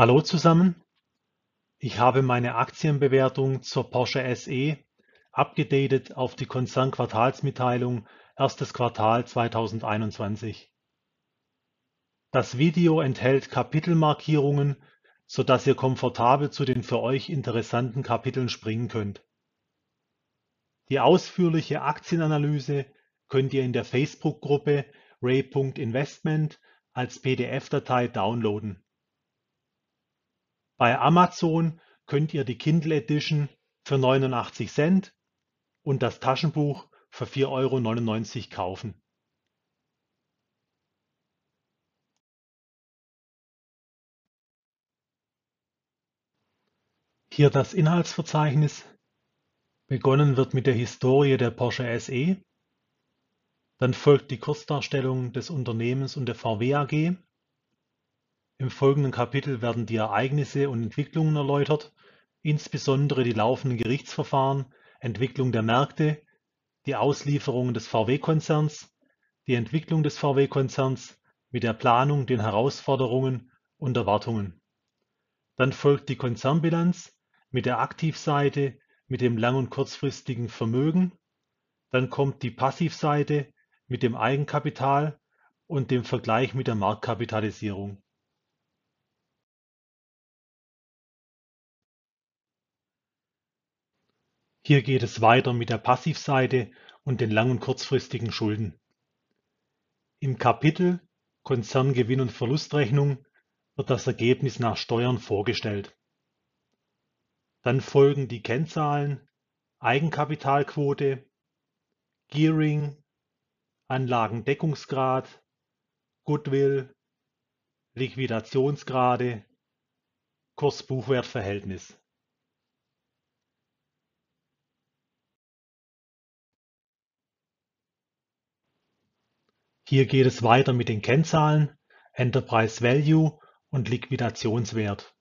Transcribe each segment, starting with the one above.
Hallo zusammen, ich habe meine Aktienbewertung zur Porsche SE abgedatet auf die Konzernquartalsmitteilung erstes Quartal 2021. Das Video enthält Kapitelmarkierungen, sodass ihr komfortabel zu den für euch interessanten Kapiteln springen könnt. Die ausführliche Aktienanalyse könnt ihr in der Facebook-Gruppe ray.investment als PDF-Datei downloaden. Bei Amazon könnt ihr die Kindle Edition für 89 Cent und das Taschenbuch für 4,99 Euro kaufen. Hier das Inhaltsverzeichnis. Begonnen wird mit der Historie der Porsche SE. Dann folgt die Kurzdarstellung des Unternehmens und der VW AG. Im folgenden Kapitel werden die Ereignisse und Entwicklungen erläutert, insbesondere die laufenden Gerichtsverfahren, Entwicklung der Märkte, die Auslieferungen des VW-Konzerns, die Entwicklung des VW-Konzerns mit der Planung, den Herausforderungen und Erwartungen. Dann folgt die Konzernbilanz mit der Aktivseite, mit dem lang- und kurzfristigen Vermögen. Dann kommt die Passivseite mit dem Eigenkapital und dem Vergleich mit der Marktkapitalisierung. Hier geht es weiter mit der Passivseite und den lang- und kurzfristigen Schulden. Im Kapitel Konzerngewinn und Verlustrechnung wird das Ergebnis nach Steuern vorgestellt. Dann folgen die Kennzahlen Eigenkapitalquote, Gearing, Anlagendeckungsgrad, Goodwill, Liquidationsgrade, Kurs-Buchwert-Verhältnis. Hier geht es weiter mit den Kennzahlen Enterprise Value und Liquidationswert.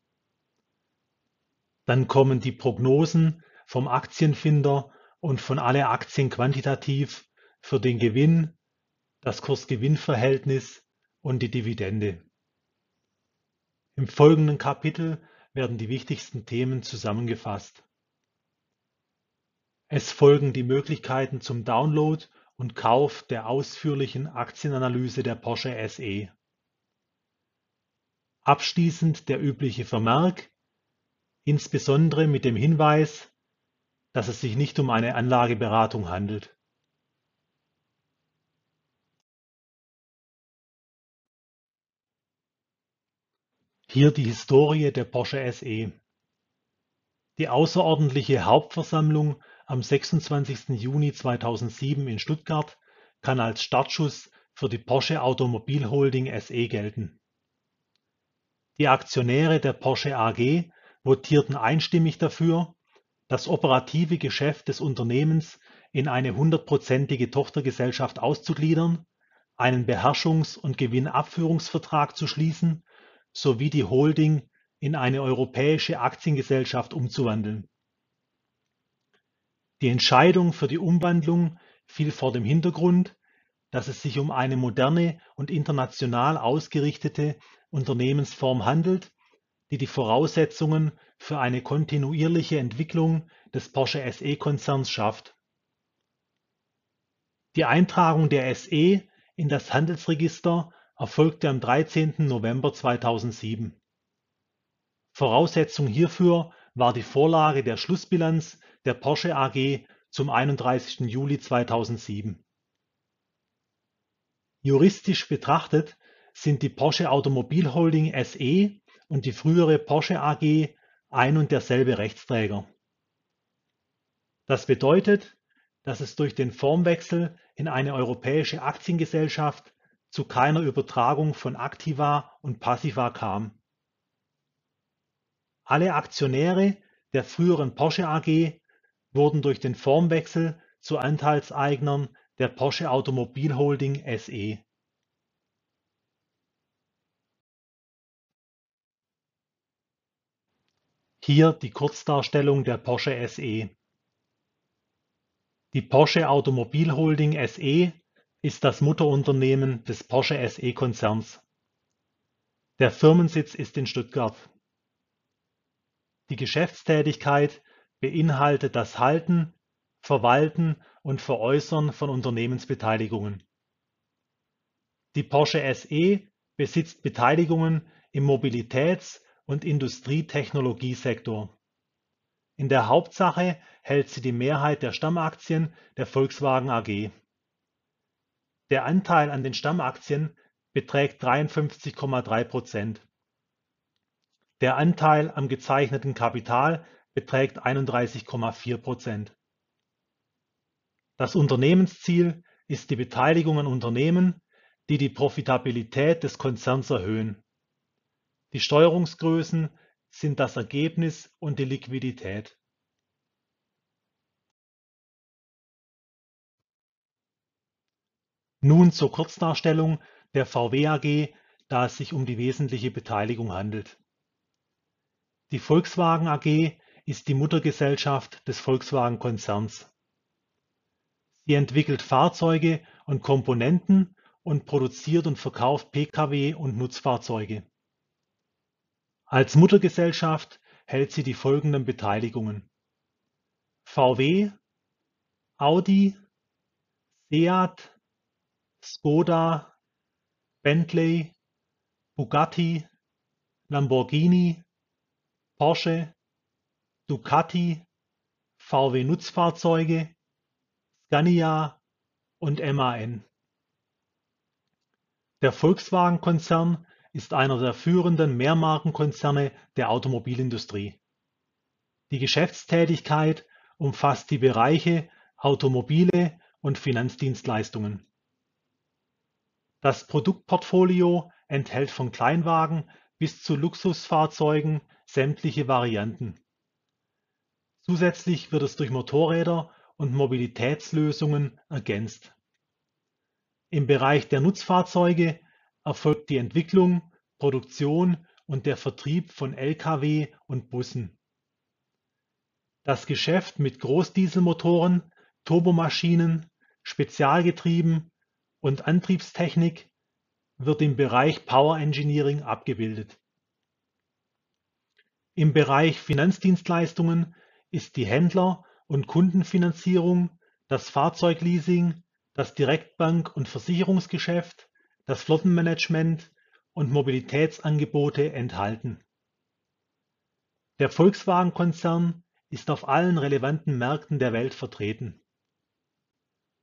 Dann kommen die Prognosen vom Aktienfinder und von alle Aktien quantitativ für den Gewinn, das Kurs-Gewinn-Verhältnis und die Dividende. Im folgenden Kapitel werden die wichtigsten Themen zusammengefasst. Es folgen die Möglichkeiten zum Download und Kauf der ausführlichen Aktienanalyse der Porsche SE. Abschließend der übliche Vermerk, insbesondere mit dem Hinweis, dass es sich nicht um eine Anlageberatung handelt. Hier die Historie der Porsche SE. Die außerordentliche Hauptversammlung am 26. Juni 2007 in Stuttgart kann als Startschuss für die Porsche Automobil Holding SE gelten. Die Aktionäre der Porsche AG votierten einstimmig dafür, das operative Geschäft des Unternehmens in eine hundertprozentige Tochtergesellschaft auszugliedern, einen Beherrschungs- und Gewinnabführungsvertrag zu schließen sowie die Holding in eine europäische Aktiengesellschaft umzuwandeln die Entscheidung für die Umwandlung fiel vor dem Hintergrund, dass es sich um eine moderne und international ausgerichtete Unternehmensform handelt, die die Voraussetzungen für eine kontinuierliche Entwicklung des Porsche SE-Konzerns schafft. Die Eintragung der SE in das Handelsregister erfolgte am 13. November 2007. Voraussetzung hierfür war die Vorlage der Schlussbilanz der Porsche AG zum 31. Juli 2007. Juristisch betrachtet sind die Porsche Automobil Holding SE und die frühere Porsche AG ein und derselbe Rechtsträger. Das bedeutet, dass es durch den Formwechsel in eine europäische Aktiengesellschaft zu keiner Übertragung von Aktiva und Passiva kam. Alle Aktionäre der früheren Porsche AG wurden durch den Formwechsel zu Anteilseignern der Porsche Automobil Holding SE. Hier die Kurzdarstellung der Porsche SE. Die Porsche Automobil Holding SE ist das Mutterunternehmen des Porsche SE-Konzerns. Der Firmensitz ist in Stuttgart Die Geschäftstätigkeit beinhaltet das Halten, Verwalten und Veräußern von Unternehmensbeteiligungen. Die Porsche SE besitzt Beteiligungen im Mobilitäts- und Industrietechnologiesektor. In der Hauptsache hält sie die Mehrheit der Stammaktien der Volkswagen AG. Der Anteil an den Stammaktien beträgt 53,3 Prozent. Der Anteil am gezeichneten Kapital beträgt 31,4 Prozent. Das Unternehmensziel ist die Beteiligung an Unternehmen, die die Profitabilität des Konzerns erhöhen. Die Steuerungsgrößen sind das Ergebnis und die Liquidität. Nun zur Kurzdarstellung der VW AG, da es sich um die wesentliche Beteiligung handelt. Die Volkswagen AG ist die Muttergesellschaft des Volkswagen-Konzerns. Sie entwickelt Fahrzeuge und Komponenten und produziert und verkauft Pkw und Nutzfahrzeuge. Als Muttergesellschaft hält sie die folgenden Beteiligungen: VW, Audi, Seat, Skoda, Bentley, Bugatti, Lamborghini, Porsche, Ducati, VW Nutzfahrzeuge, Scania und MAN. Der Volkswagen-Konzern ist einer der führenden Mehrmarkenkonzerne der Automobilindustrie. Die Geschäftstätigkeit umfasst die Bereiche Automobile und Finanzdienstleistungen. Das Produktportfolio enthält von Kleinwagen bis zu Luxusfahrzeugen sämtliche Varianten. Zusätzlich wird es durch Motorräder und Mobilitätslösungen ergänzt. Im Bereich der Nutzfahrzeuge erfolgt die Entwicklung, Produktion und der Vertrieb von Lkw und Bussen. Das Geschäft mit Großdieselmotoren, Turbomaschinen, Spezialgetrieben und Antriebstechnik wird im Bereich Power Engineering abgebildet. Im Bereich Finanzdienstleistungen ist die Händler- und Kundenfinanzierung, das Fahrzeugleasing, das Direktbank- und Versicherungsgeschäft, das Flottenmanagement und Mobilitätsangebote enthalten. Der Volkswagen-Konzern ist auf allen relevanten Märkten der Welt vertreten.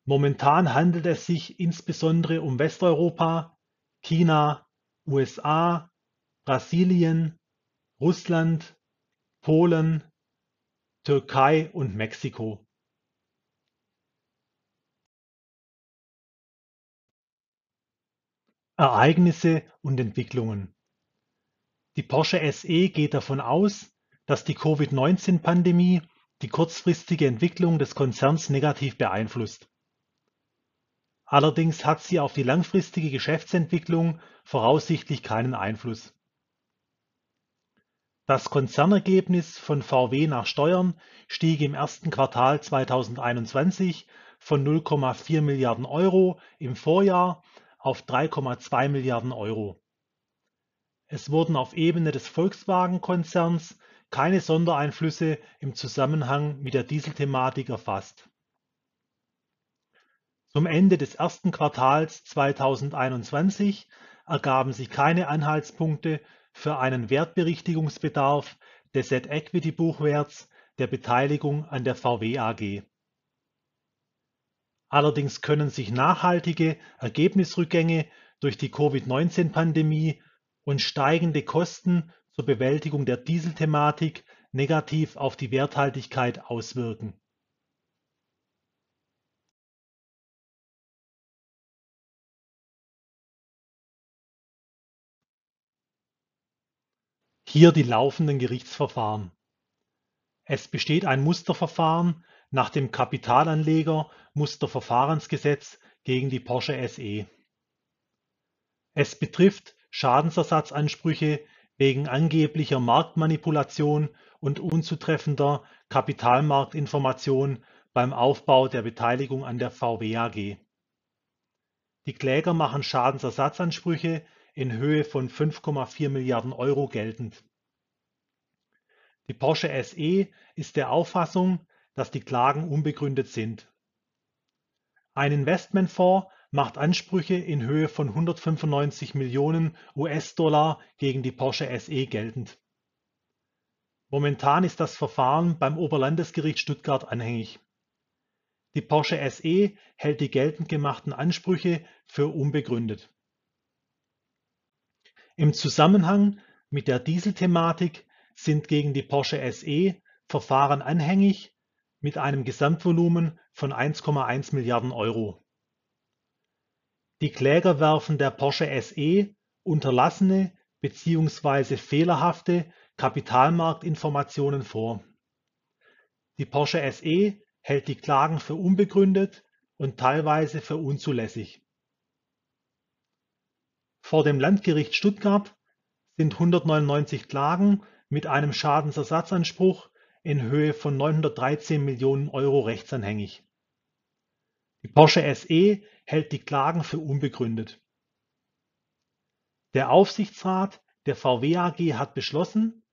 Momentan handelt es sich insbesondere um Westeuropa, China, USA, Brasilien, Russland, Polen, Türkei und Mexiko. Ereignisse und Entwicklungen Die Porsche SE geht davon aus, dass die Covid-19-Pandemie die kurzfristige Entwicklung des Konzerns negativ beeinflusst. Allerdings hat sie auf die langfristige Geschäftsentwicklung voraussichtlich keinen Einfluss das Konzernergebnis von VW nach Steuern stieg im ersten Quartal 2021 von 0,4 Milliarden Euro im Vorjahr auf 3,2 Milliarden Euro. Es wurden auf Ebene des Volkswagen-Konzerns keine Sondereinflüsse im Zusammenhang mit der Dieselthematik erfasst. Zum Ende des ersten Quartals 2021 ergaben sich keine Anhaltspunkte für einen Wertberichtigungsbedarf des At-Equity-Buchwerts der Beteiligung an der VW AG. Allerdings können sich nachhaltige Ergebnisrückgänge durch die Covid-19-Pandemie und steigende Kosten zur Bewältigung der Dieselthematik negativ auf die Werthaltigkeit auswirken Hier die laufenden Gerichtsverfahren. Es besteht ein Musterverfahren nach dem Kapitalanleger-Musterverfahrensgesetz gegen die Porsche SE. Es betrifft Schadensersatzansprüche wegen angeblicher Marktmanipulation und unzutreffender Kapitalmarktinformation beim Aufbau der Beteiligung an der VW AG. Die Kläger machen Schadensersatzansprüche in Höhe von 5,4 Milliarden Euro geltend. Die Porsche SE ist der Auffassung, dass die Klagen unbegründet sind. Ein Investmentfonds macht Ansprüche in Höhe von 195 Millionen US-Dollar gegen die Porsche SE geltend. Momentan ist das Verfahren beim Oberlandesgericht Stuttgart anhängig. Die Porsche SE hält die geltend gemachten Ansprüche für unbegründet. Im Zusammenhang mit der Dieselthematik sind gegen die Porsche SE Verfahren anhängig mit einem Gesamtvolumen von 1,1 Milliarden Euro. Die Kläger werfen der Porsche SE unterlassene bzw. fehlerhafte Kapitalmarktinformationen vor. Die Porsche SE hält die Klagen für unbegründet und teilweise für unzulässig. Vor dem Landgericht Stuttgart sind 199 Klagen mit einem Schadensersatzanspruch in Höhe von 913 Millionen Euro rechtsanhängig. Die Porsche SE hält die Klagen für unbegründet. Der Aufsichtsrat der VW AG hat beschlossen,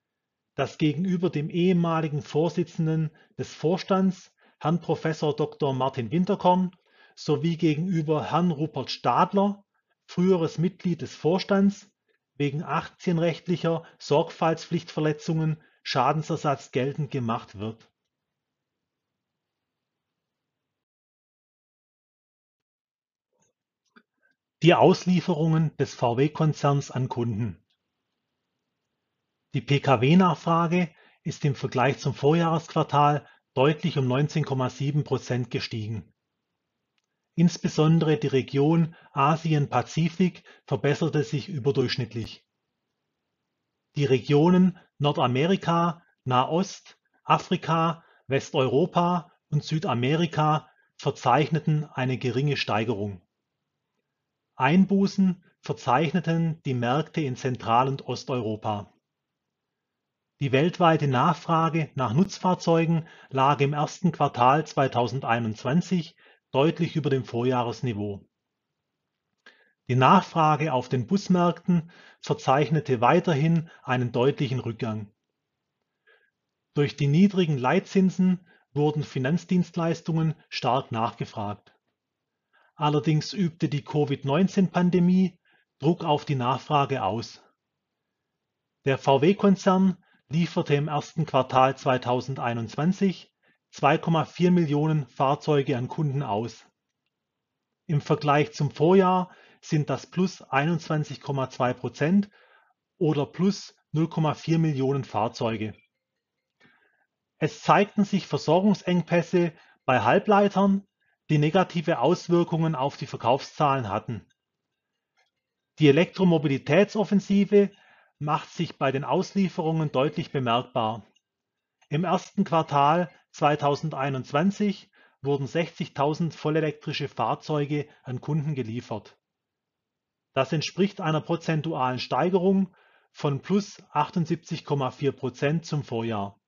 dass gegenüber dem ehemaligen Vorsitzenden des Vorstands, Herrn Prof. Dr. Martin Winterkorn, sowie gegenüber Herrn Rupert Stadler, früheres Mitglied des Vorstands, wegen aktienrechtlicher Sorgfaltspflichtverletzungen Schadensersatz geltend gemacht wird. Die Auslieferungen des VW-Konzerns an Kunden Die Pkw-Nachfrage ist im Vergleich zum Vorjahresquartal deutlich um 19,7 Prozent gestiegen. Insbesondere die Region Asien-Pazifik verbesserte sich überdurchschnittlich. Die Regionen Nordamerika, Nahost, Afrika, Westeuropa und Südamerika verzeichneten eine geringe Steigerung. Einbußen verzeichneten die Märkte in Zentral- und Osteuropa. Die weltweite Nachfrage nach Nutzfahrzeugen lag im ersten Quartal 2021 deutlich über dem Vorjahresniveau die Nachfrage auf den Busmärkten verzeichnete weiterhin einen deutlichen Rückgang. Durch die niedrigen Leitzinsen wurden Finanzdienstleistungen stark nachgefragt. Allerdings übte die Covid-19-Pandemie Druck auf die Nachfrage aus. Der VW-Konzern lieferte im ersten Quartal 2021 2,4 Millionen Fahrzeuge an Kunden aus. Im Vergleich zum Vorjahr sind das plus 21,2 Prozent oder plus 0,4 Millionen Fahrzeuge. Es zeigten sich Versorgungsengpässe bei Halbleitern, die negative Auswirkungen auf die Verkaufszahlen hatten. Die Elektromobilitätsoffensive macht sich bei den Auslieferungen deutlich bemerkbar. Im ersten Quartal 2021 wurden 60.000 vollelektrische Fahrzeuge an Kunden geliefert das entspricht einer prozentualen Steigerung von plus 78,4 Prozent zum Vorjahr.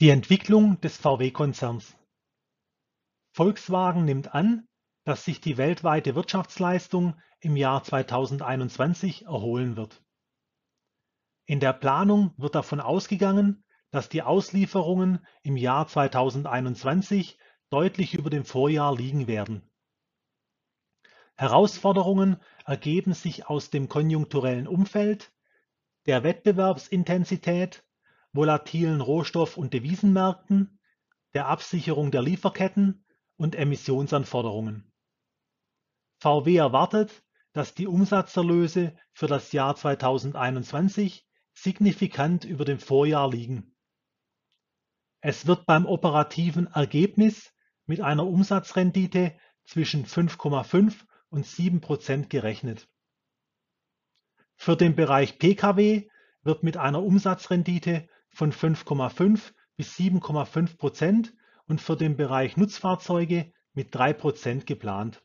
Die Entwicklung des VW-Konzerns Volkswagen nimmt an, dass sich die weltweite Wirtschaftsleistung im Jahr 2021 erholen wird. In der Planung wird davon ausgegangen, dass die Auslieferungen im Jahr 2021 deutlich über dem Vorjahr liegen werden. Herausforderungen ergeben sich aus dem konjunkturellen Umfeld, der Wettbewerbsintensität, volatilen Rohstoff- und Devisenmärkten, der Absicherung der Lieferketten und Emissionsanforderungen. VW erwartet, dass die Umsatzerlöse für das Jahr 2021 signifikant über dem Vorjahr liegen. Es wird beim operativen Ergebnis mit einer Umsatzrendite zwischen 5,5 und 7 Prozent gerechnet. Für den Bereich Pkw wird mit einer Umsatzrendite von 5,5 bis 7,5 Prozent und für den Bereich Nutzfahrzeuge mit 3 Prozent geplant.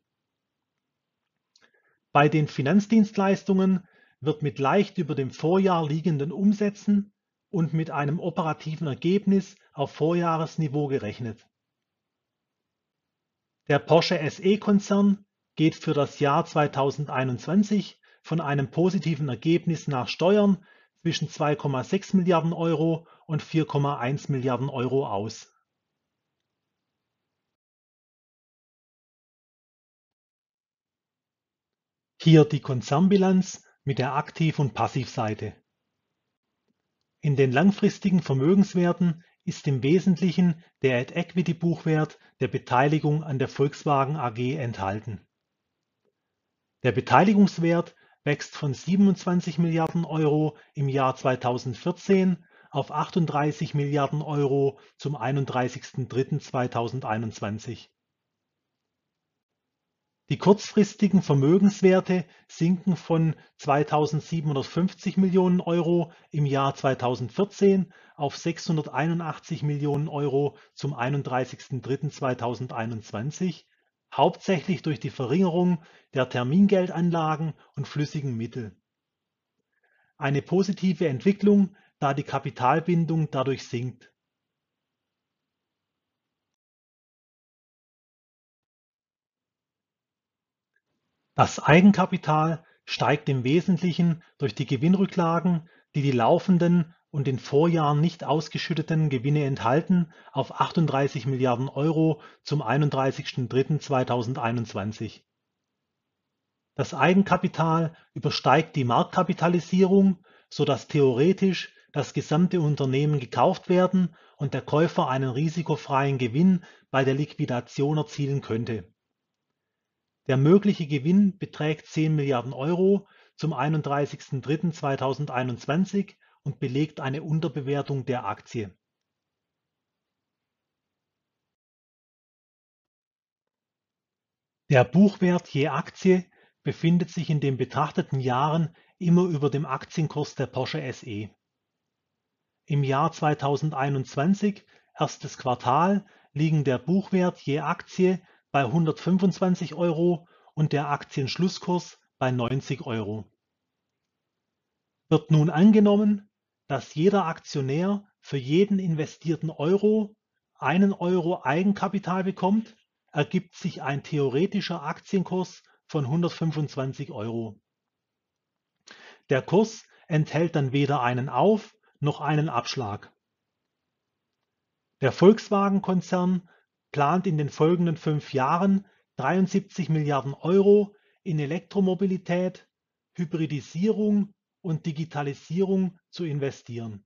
Bei den Finanzdienstleistungen wird mit leicht über dem Vorjahr liegenden Umsätzen und mit einem operativen Ergebnis auf Vorjahresniveau gerechnet der Porsche SE-Konzern geht für das Jahr 2021 von einem positiven Ergebnis nach Steuern zwischen 2,6 Milliarden Euro und 4,1 Milliarden Euro aus. Hier die Konzernbilanz mit der Aktiv- und Passivseite. In den langfristigen Vermögenswerten ist im Wesentlichen der At-Equity-Buchwert der Beteiligung an der Volkswagen AG enthalten. Der Beteiligungswert wächst von 27 Milliarden Euro im Jahr 2014 auf 38 Milliarden Euro zum 31.03.2021. Die kurzfristigen Vermögenswerte sinken von 2.750 Millionen Euro im Jahr 2014 auf 681 Millionen Euro zum 31.03.2021, hauptsächlich durch die Verringerung der Termingeldanlagen und flüssigen Mittel. Eine positive Entwicklung, da die Kapitalbindung dadurch sinkt Das Eigenkapital steigt im Wesentlichen durch die Gewinnrücklagen, die die laufenden und in Vorjahren nicht ausgeschütteten Gewinne enthalten, auf 38 Milliarden Euro zum 31.03.2021. Das Eigenkapital übersteigt die Marktkapitalisierung, sodass theoretisch das gesamte Unternehmen gekauft werden und der Käufer einen risikofreien Gewinn bei der Liquidation erzielen könnte der mögliche Gewinn beträgt 10 Milliarden Euro zum 31.03.2021 und belegt eine Unterbewertung der Aktie. Der Buchwert je Aktie befindet sich in den betrachteten Jahren immer über dem Aktienkurs der Porsche SE. Im Jahr 2021, erstes Quartal, liegen der Buchwert je Aktie bei 125 Euro und der Aktienschlusskurs bei 90 Euro. Wird nun angenommen, dass jeder Aktionär für jeden investierten Euro einen Euro Eigenkapital bekommt, ergibt sich ein theoretischer Aktienkurs von 125 Euro. Der Kurs enthält dann weder einen Auf- noch einen Abschlag. Der Volkswagen-Konzern plant in den folgenden fünf Jahren 73 Milliarden Euro in Elektromobilität, Hybridisierung und Digitalisierung zu investieren.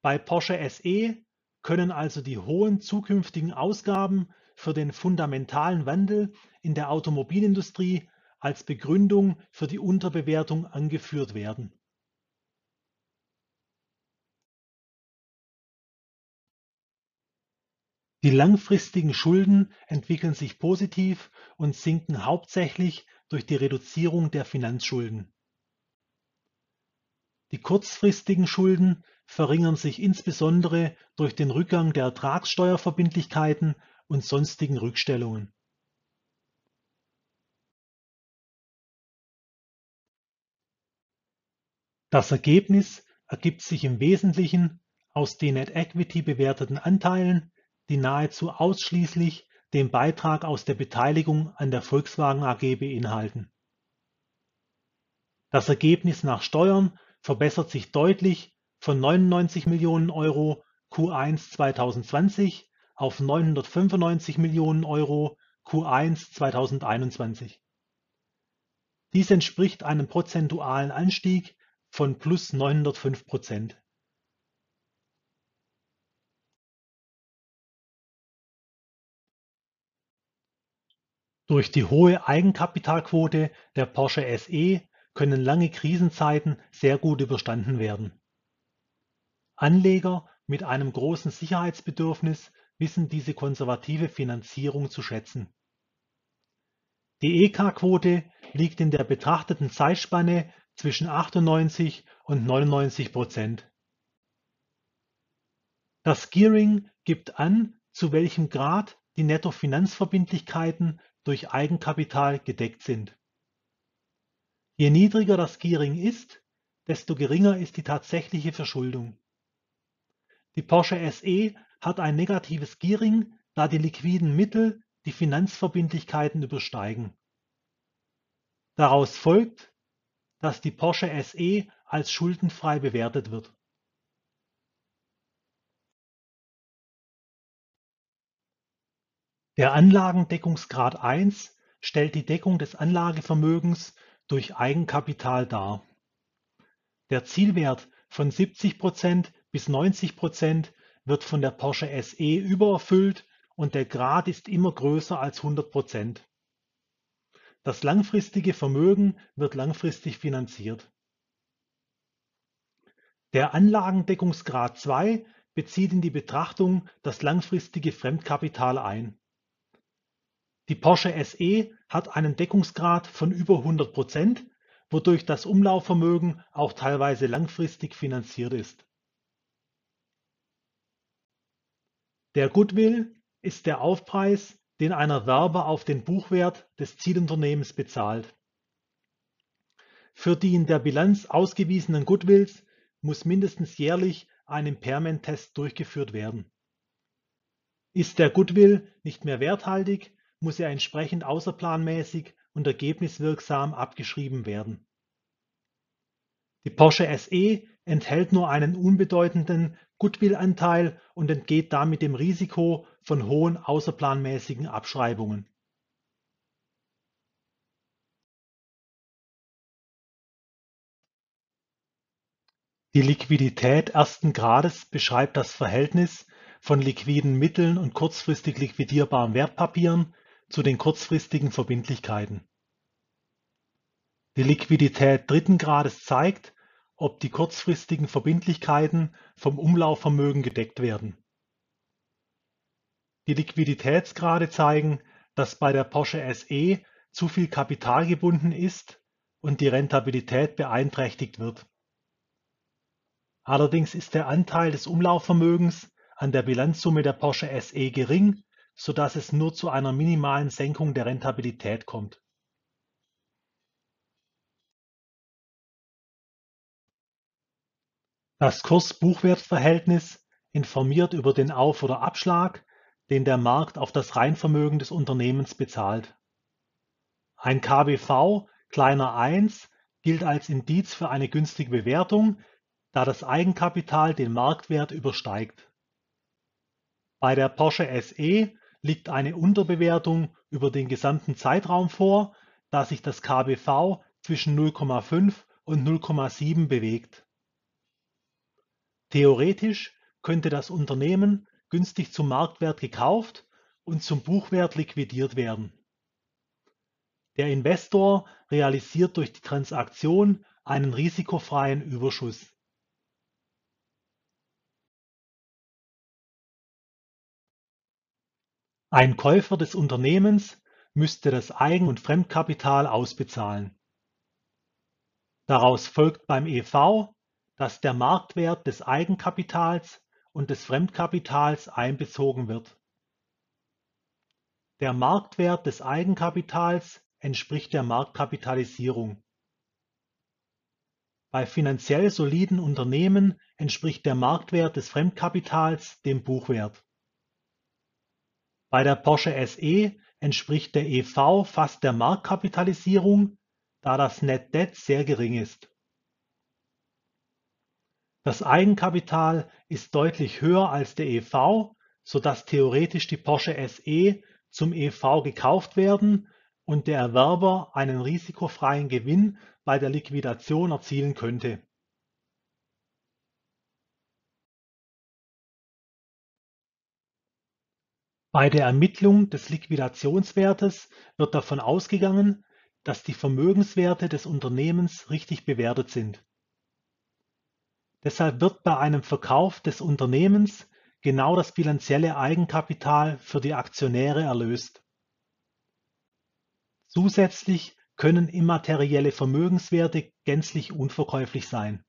Bei Porsche SE können also die hohen zukünftigen Ausgaben für den fundamentalen Wandel in der Automobilindustrie als Begründung für die Unterbewertung angeführt werden Die langfristigen Schulden entwickeln sich positiv und sinken hauptsächlich durch die Reduzierung der Finanzschulden. Die kurzfristigen Schulden verringern sich insbesondere durch den Rückgang der Ertragssteuerverbindlichkeiten und sonstigen Rückstellungen. Das Ergebnis ergibt sich im Wesentlichen aus den Net Equity bewerteten Anteilen die nahezu ausschließlich den Beitrag aus der Beteiligung an der Volkswagen AG beinhalten. Das Ergebnis nach Steuern verbessert sich deutlich von 99 Millionen Euro Q1 2020 auf 995 Millionen Euro Q1 2021. Dies entspricht einem prozentualen Anstieg von plus 905 Prozent. Durch die hohe Eigenkapitalquote der Porsche SE können lange Krisenzeiten sehr gut überstanden werden. Anleger mit einem großen Sicherheitsbedürfnis wissen diese konservative Finanzierung zu schätzen. Die EK-Quote liegt in der betrachteten Zeitspanne zwischen 98 und 99 Prozent. Das Gearing gibt an, zu welchem Grad die Nettofinanzverbindlichkeiten durch Eigenkapital gedeckt sind. Je niedriger das Gearing ist, desto geringer ist die tatsächliche Verschuldung. Die Porsche SE hat ein negatives Gearing, da die liquiden Mittel die Finanzverbindlichkeiten übersteigen. Daraus folgt, dass die Porsche SE als schuldenfrei bewertet wird. Der Anlagendeckungsgrad 1 stellt die Deckung des Anlagevermögens durch Eigenkapital dar. Der Zielwert von 70% bis 90% wird von der Porsche SE übererfüllt und der Grad ist immer größer als 100% Das langfristige Vermögen wird langfristig finanziert. Der Anlagendeckungsgrad 2 bezieht in die Betrachtung das langfristige Fremdkapital ein. Die Porsche SE hat einen Deckungsgrad von über 100% wodurch das Umlaufvermögen auch teilweise langfristig finanziert ist. Der Goodwill ist der Aufpreis, den ein Erwerber auf den Buchwert des Zielunternehmens bezahlt. Für die in der Bilanz ausgewiesenen Goodwills muss mindestens jährlich ein Impairment-Test durchgeführt werden. Ist der Goodwill nicht mehr werthaltig, muss er entsprechend außerplanmäßig und ergebniswirksam abgeschrieben werden. Die Porsche SE enthält nur einen unbedeutenden Goodwill-Anteil und entgeht damit dem Risiko von hohen außerplanmäßigen Abschreibungen. Die Liquidität ersten Grades beschreibt das Verhältnis von liquiden Mitteln und kurzfristig liquidierbaren Wertpapieren zu den kurzfristigen Verbindlichkeiten. Die Liquidität dritten Grades zeigt, ob die kurzfristigen Verbindlichkeiten vom Umlaufvermögen gedeckt werden. Die Liquiditätsgrade zeigen, dass bei der Porsche SE zu viel Kapital gebunden ist und die Rentabilität beeinträchtigt wird. Allerdings ist der Anteil des Umlaufvermögens an der Bilanzsumme der Porsche SE gering so dass es nur zu einer minimalen Senkung der Rentabilität kommt. Das Kurs-Buchwert-Verhältnis informiert über den Auf- oder Abschlag, den der Markt auf das Reinvermögen des Unternehmens bezahlt. Ein KBV kleiner 1 gilt als Indiz für eine günstige Bewertung, da das Eigenkapital den Marktwert übersteigt. Bei der Porsche SE liegt eine Unterbewertung über den gesamten Zeitraum vor, da sich das KBV zwischen 0,5 und 0,7 bewegt. Theoretisch könnte das Unternehmen günstig zum Marktwert gekauft und zum Buchwert liquidiert werden. Der Investor realisiert durch die Transaktion einen risikofreien Überschuss Ein Käufer des Unternehmens müsste das Eigen- und Fremdkapital ausbezahlen. Daraus folgt beim EV, dass der Marktwert des Eigenkapitals und des Fremdkapitals einbezogen wird. Der Marktwert des Eigenkapitals entspricht der Marktkapitalisierung. Bei finanziell soliden Unternehmen entspricht der Marktwert des Fremdkapitals dem Buchwert bei der Porsche SE entspricht der EV fast der Marktkapitalisierung, da das Net Debt sehr gering ist. Das Eigenkapital ist deutlich höher als der EV, sodass theoretisch die Porsche SE zum EV gekauft werden und der Erwerber einen risikofreien Gewinn bei der Liquidation erzielen könnte Bei der Ermittlung des Liquidationswertes wird davon ausgegangen, dass die Vermögenswerte des Unternehmens richtig bewertet sind. Deshalb wird bei einem Verkauf des Unternehmens genau das bilanzielle Eigenkapital für die Aktionäre erlöst. Zusätzlich können immaterielle Vermögenswerte gänzlich unverkäuflich sein.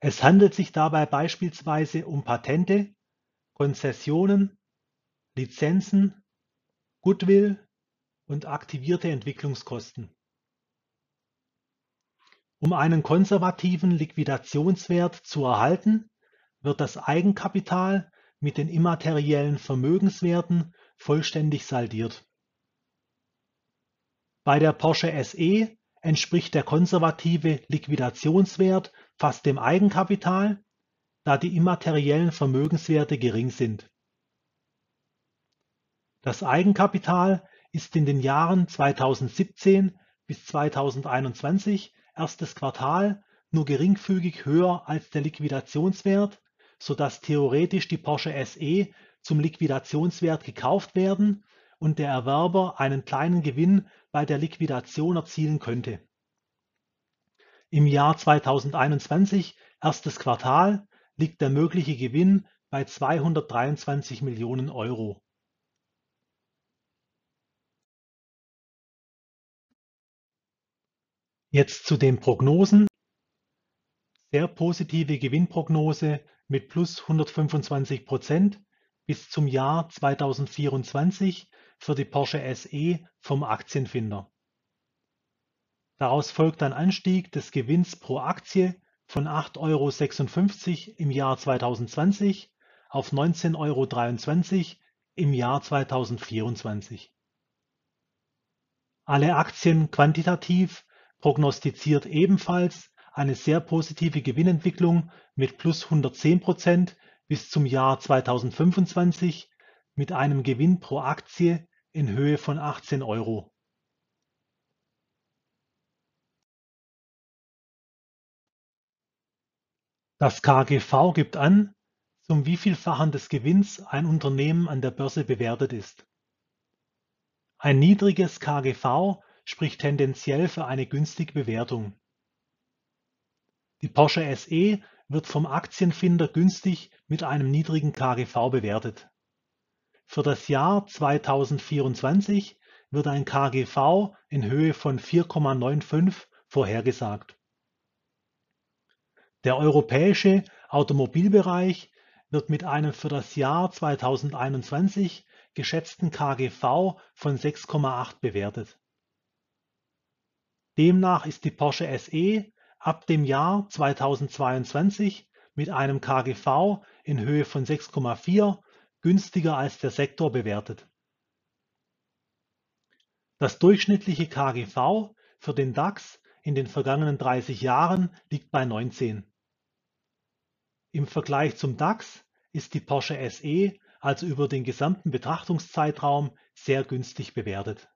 Es handelt sich dabei beispielsweise um Patente, Konzessionen Lizenzen, Goodwill und aktivierte Entwicklungskosten. Um einen konservativen Liquidationswert zu erhalten, wird das Eigenkapital mit den immateriellen Vermögenswerten vollständig saldiert Bei der Porsche SE entspricht der konservative Liquidationswert fast dem Eigenkapital, da die immateriellen Vermögenswerte gering sind. Das Eigenkapital ist in den Jahren 2017 bis 2021 erstes Quartal nur geringfügig höher als der Liquidationswert, sodass theoretisch die Porsche SE zum Liquidationswert gekauft werden und der Erwerber einen kleinen Gewinn bei der Liquidation erzielen könnte. Im Jahr 2021 erstes Quartal liegt der mögliche Gewinn bei 223 Millionen Euro. Jetzt zu den Prognosen. Sehr positive Gewinnprognose mit plus 125 Prozent bis zum Jahr 2024 für die Porsche SE vom Aktienfinder. Daraus folgt ein Anstieg des Gewinns pro Aktie von 8,56 Euro im Jahr 2020 auf 19,23 Euro im Jahr 2024. Alle Aktien quantitativ prognostiziert ebenfalls eine sehr positive Gewinnentwicklung mit plus 110 Prozent bis zum Jahr 2025 mit einem Gewinn pro Aktie in Höhe von 18 Euro. Das KGV gibt an, zum wievielfachen des Gewinns ein Unternehmen an der Börse bewertet ist. Ein niedriges KGV spricht tendenziell für eine günstige Bewertung. Die Porsche SE wird vom Aktienfinder günstig mit einem niedrigen KGV bewertet. Für das Jahr 2024 wird ein KGV in Höhe von 4,95 vorhergesagt. Der europäische Automobilbereich wird mit einem für das Jahr 2021 geschätzten KGV von 6,8 bewertet. Demnach ist die Porsche SE ab dem Jahr 2022 mit einem KGV in Höhe von 6,4 günstiger als der Sektor bewertet. Das durchschnittliche KGV für den DAX in den vergangenen 30 Jahren liegt bei 19. Im Vergleich zum DAX ist die Porsche SE also über den gesamten Betrachtungszeitraum sehr günstig bewertet.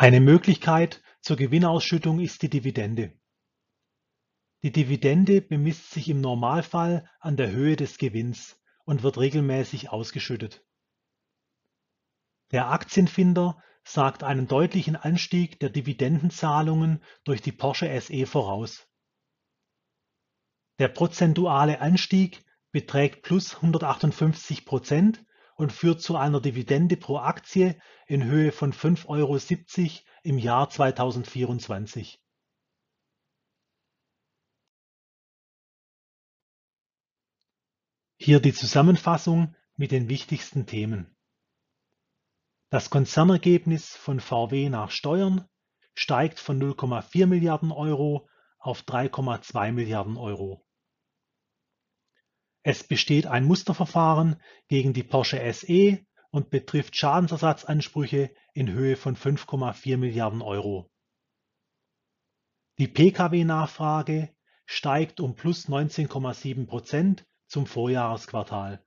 Eine Möglichkeit zur Gewinnausschüttung ist die Dividende. Die Dividende bemisst sich im Normalfall an der Höhe des Gewinns und wird regelmäßig ausgeschüttet. Der Aktienfinder sagt einen deutlichen Anstieg der Dividendenzahlungen durch die Porsche SE voraus. Der prozentuale Anstieg beträgt plus 158 Prozent und führt zu einer Dividende pro Aktie in Höhe von 5,70 Euro im Jahr 2024. Hier die Zusammenfassung mit den wichtigsten Themen. Das Konzernergebnis von VW nach Steuern steigt von 0,4 Milliarden Euro auf 3,2 Milliarden Euro. Es besteht ein Musterverfahren gegen die Porsche SE und betrifft Schadensersatzansprüche in Höhe von 5,4 Milliarden Euro. Die Pkw-Nachfrage steigt um plus 19,7 Prozent zum Vorjahresquartal.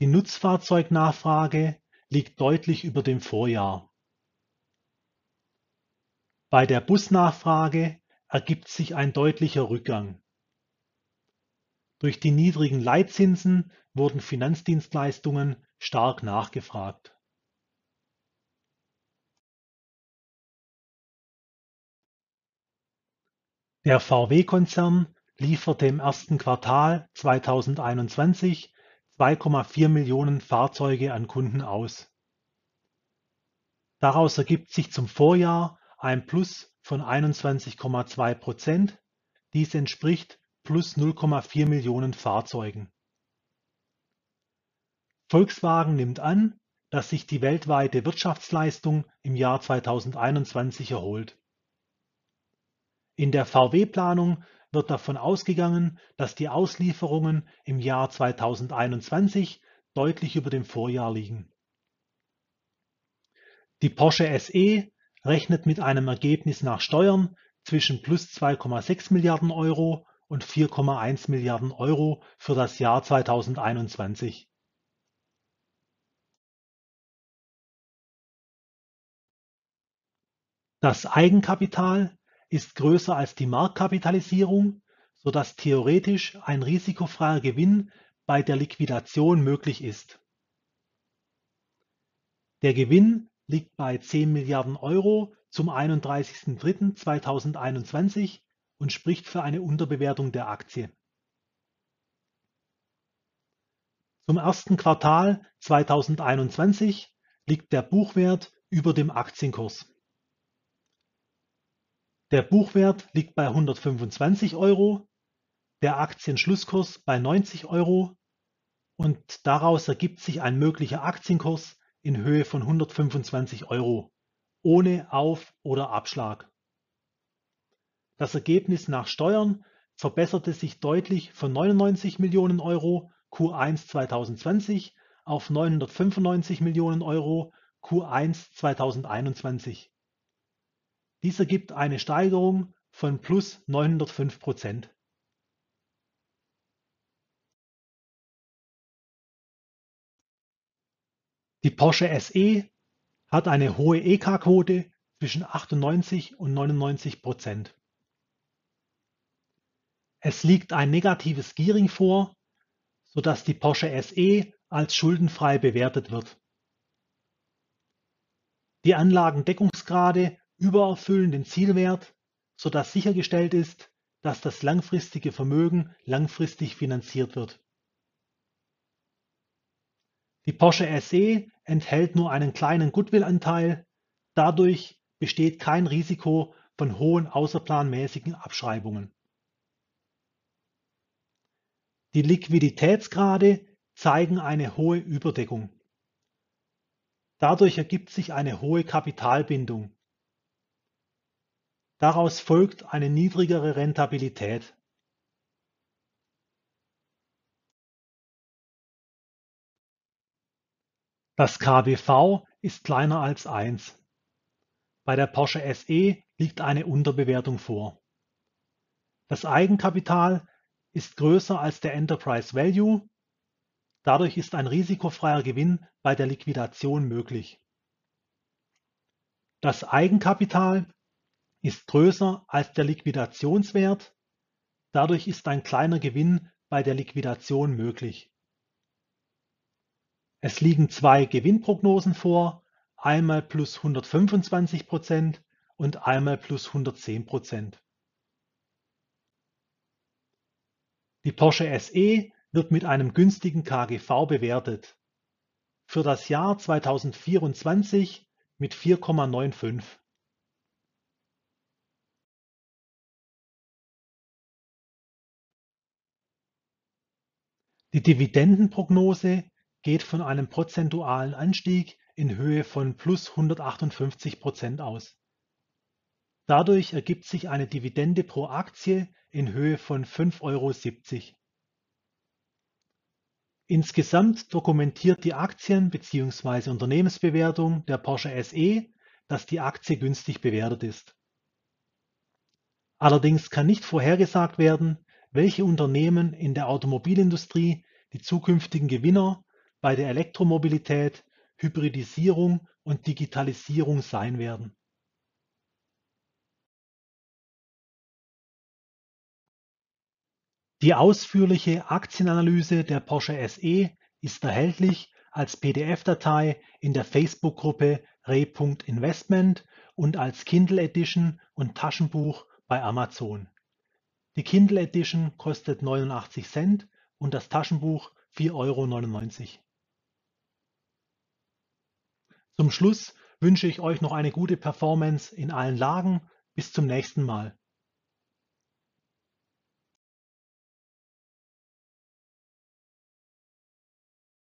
Die Nutzfahrzeugnachfrage liegt deutlich über dem Vorjahr. Bei der Busnachfrage ergibt sich ein deutlicher Rückgang. Durch die niedrigen Leitzinsen wurden Finanzdienstleistungen stark nachgefragt. Der VW-Konzern lieferte im ersten Quartal 2021 2,4 Millionen Fahrzeuge an Kunden aus. Daraus ergibt sich zum Vorjahr ein Plus von 21,2 Prozent, dies entspricht plus 0,4 Millionen Fahrzeugen. Volkswagen nimmt an, dass sich die weltweite Wirtschaftsleistung im Jahr 2021 erholt. In der VW-Planung wird davon ausgegangen, dass die Auslieferungen im Jahr 2021 deutlich über dem Vorjahr liegen. Die Porsche SE rechnet mit einem Ergebnis nach Steuern zwischen plus 2,6 Milliarden Euro und 4,1 Milliarden Euro für das Jahr 2021. Das Eigenkapital ist größer als die Marktkapitalisierung, sodass theoretisch ein risikofreier Gewinn bei der Liquidation möglich ist. Der Gewinn liegt bei 10 Milliarden Euro zum 31.03.2021 und spricht für eine Unterbewertung der Aktie. Zum ersten Quartal 2021 liegt der Buchwert über dem Aktienkurs. Der Buchwert liegt bei 125 Euro, der Aktienschlusskurs bei 90 Euro und daraus ergibt sich ein möglicher Aktienkurs in Höhe von 125 Euro ohne Auf- oder Abschlag. Das Ergebnis nach Steuern verbesserte sich deutlich von 99 Millionen Euro Q1 2020 auf 995 Millionen Euro Q1 2021. Dies ergibt eine Steigerung von plus 905 Prozent. Die Porsche SE hat eine hohe EK-Quote zwischen 98 und 99 Prozent. Es liegt ein negatives Gearing vor, sodass die Porsche SE als schuldenfrei bewertet wird. Die Anlagendeckungsgrade übererfüllen den Zielwert, sodass sichergestellt ist, dass das langfristige Vermögen langfristig finanziert wird. Die Porsche SE enthält nur einen kleinen Goodwill-Anteil, dadurch besteht kein Risiko von hohen außerplanmäßigen Abschreibungen. Die Liquiditätsgrade zeigen eine hohe Überdeckung. Dadurch ergibt sich eine hohe Kapitalbindung Daraus folgt eine niedrigere Rentabilität. Das KBV ist kleiner als 1. Bei der Porsche SE liegt eine Unterbewertung vor. Das Eigenkapital ist größer als der Enterprise Value, dadurch ist ein risikofreier Gewinn bei der Liquidation möglich. Das Eigenkapital ist größer als der Liquidationswert, dadurch ist ein kleiner Gewinn bei der Liquidation möglich. Es liegen zwei Gewinnprognosen vor, einmal plus 125 Prozent und einmal plus 110 Prozent. Die Porsche SE wird mit einem günstigen KGV bewertet. Für das Jahr 2024 mit 4,95. Die Dividendenprognose geht von einem prozentualen Anstieg in Höhe von plus 158 Prozent aus. Dadurch ergibt sich eine Dividende pro Aktie in Höhe von 5,70 Euro. Insgesamt dokumentiert die Aktien- bzw. Unternehmensbewertung der Porsche SE, dass die Aktie günstig bewertet ist. Allerdings kann nicht vorhergesagt werden, welche Unternehmen in der Automobilindustrie die zukünftigen Gewinner bei der Elektromobilität, Hybridisierung und Digitalisierung sein werden. Die ausführliche Aktienanalyse der Porsche SE ist erhältlich als PDF-Datei in der Facebook-Gruppe Re.Investment und als Kindle Edition und Taschenbuch bei Amazon. Die Kindle Edition kostet 89 Cent und das Taschenbuch 4,99 Euro. Zum Schluss wünsche ich euch noch eine gute Performance in allen Lagen. Bis zum nächsten Mal.